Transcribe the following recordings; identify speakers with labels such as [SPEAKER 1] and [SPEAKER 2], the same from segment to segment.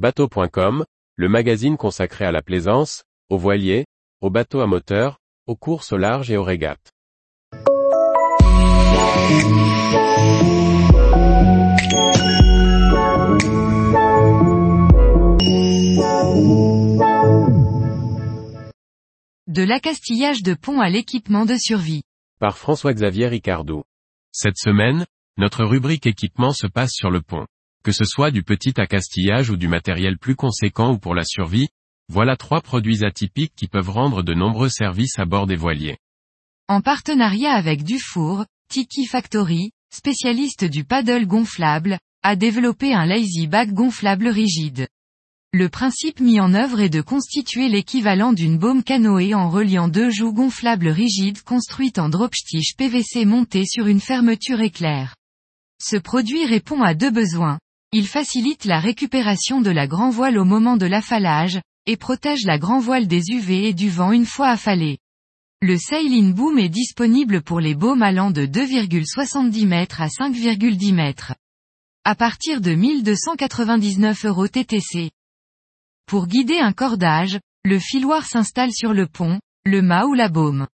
[SPEAKER 1] Bateau.com, le magazine consacré à la plaisance, aux voiliers, aux bateaux à moteur, aux courses au large et aux régates.
[SPEAKER 2] De l'accastillage de pont à l'équipement de survie.
[SPEAKER 1] Par François-Xavier Ricardou. Cette semaine, notre rubrique équipement se passe sur le pont. Que ce soit du petit accastillage ou du matériel plus conséquent ou pour la survie, voilà trois produits atypiques qui peuvent rendre de nombreux services à bord des voiliers.
[SPEAKER 2] En partenariat avec Dufour, Tiki Factory, spécialiste du paddle gonflable, a développé un lazy bag gonflable rigide. Le principe mis en œuvre est de constituer l'équivalent d'une baume canoë en reliant deux joues gonflables rigides construites en dropstitch PVC montées sur une fermeture éclair. Ce produit répond à deux besoins. Il facilite la récupération de la grand voile au moment de l'affalage, et protège la grand voile des UV et du vent une fois affalée. Le Sail-in Boom est disponible pour les baumes allant de 2,70 m à 5,10 m. À partir de 1299 euros TTC. Pour guider un cordage, le filoir s'installe sur le pont, le mât ou la baume.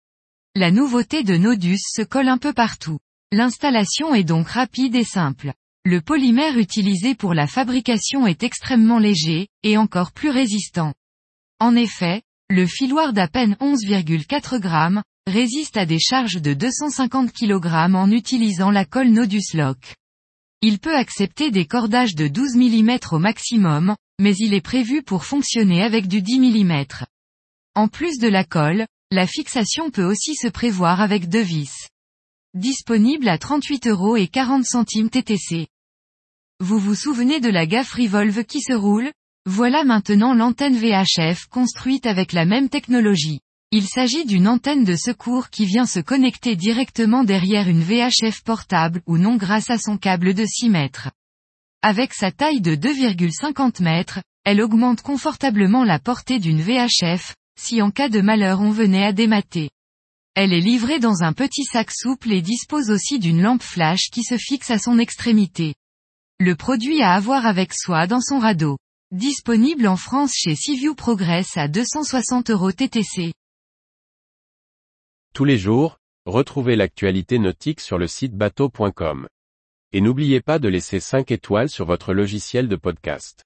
[SPEAKER 2] La nouveauté de Nodus se colle un peu partout. L'installation est donc rapide et simple. Le polymère utilisé pour la fabrication est extrêmement léger, et encore plus résistant. En effet, le filoir d'à peine 11,4 g, résiste à des charges de 250 kg en utilisant la colle Nodus Lock. Il peut accepter des cordages de 12 mm au maximum, mais il est prévu pour fonctionner avec du 10 mm. En plus de la colle, la fixation peut aussi se prévoir avec deux vis. Disponible à 38 euros et 40 centimes TTC. Vous vous souvenez de la gaffe Revolve qui se roule? Voilà maintenant l'antenne VHF construite avec la même technologie. Il s'agit d'une antenne de secours qui vient se connecter directement derrière une VHF portable ou non grâce à son câble de 6 mètres. Avec sa taille de 2,50 mètres, elle augmente confortablement la portée d'une VHF, si en cas de malheur on venait à démater. Elle est livrée dans un petit sac souple et dispose aussi d'une lampe flash qui se fixe à son extrémité. Le produit à avoir avec soi dans son radeau. Disponible en France chez Seaview Progress à 260 euros TTC.
[SPEAKER 1] Tous les jours, retrouvez l'actualité nautique sur le site bateau.com. Et n'oubliez pas de laisser 5 étoiles sur votre logiciel de podcast.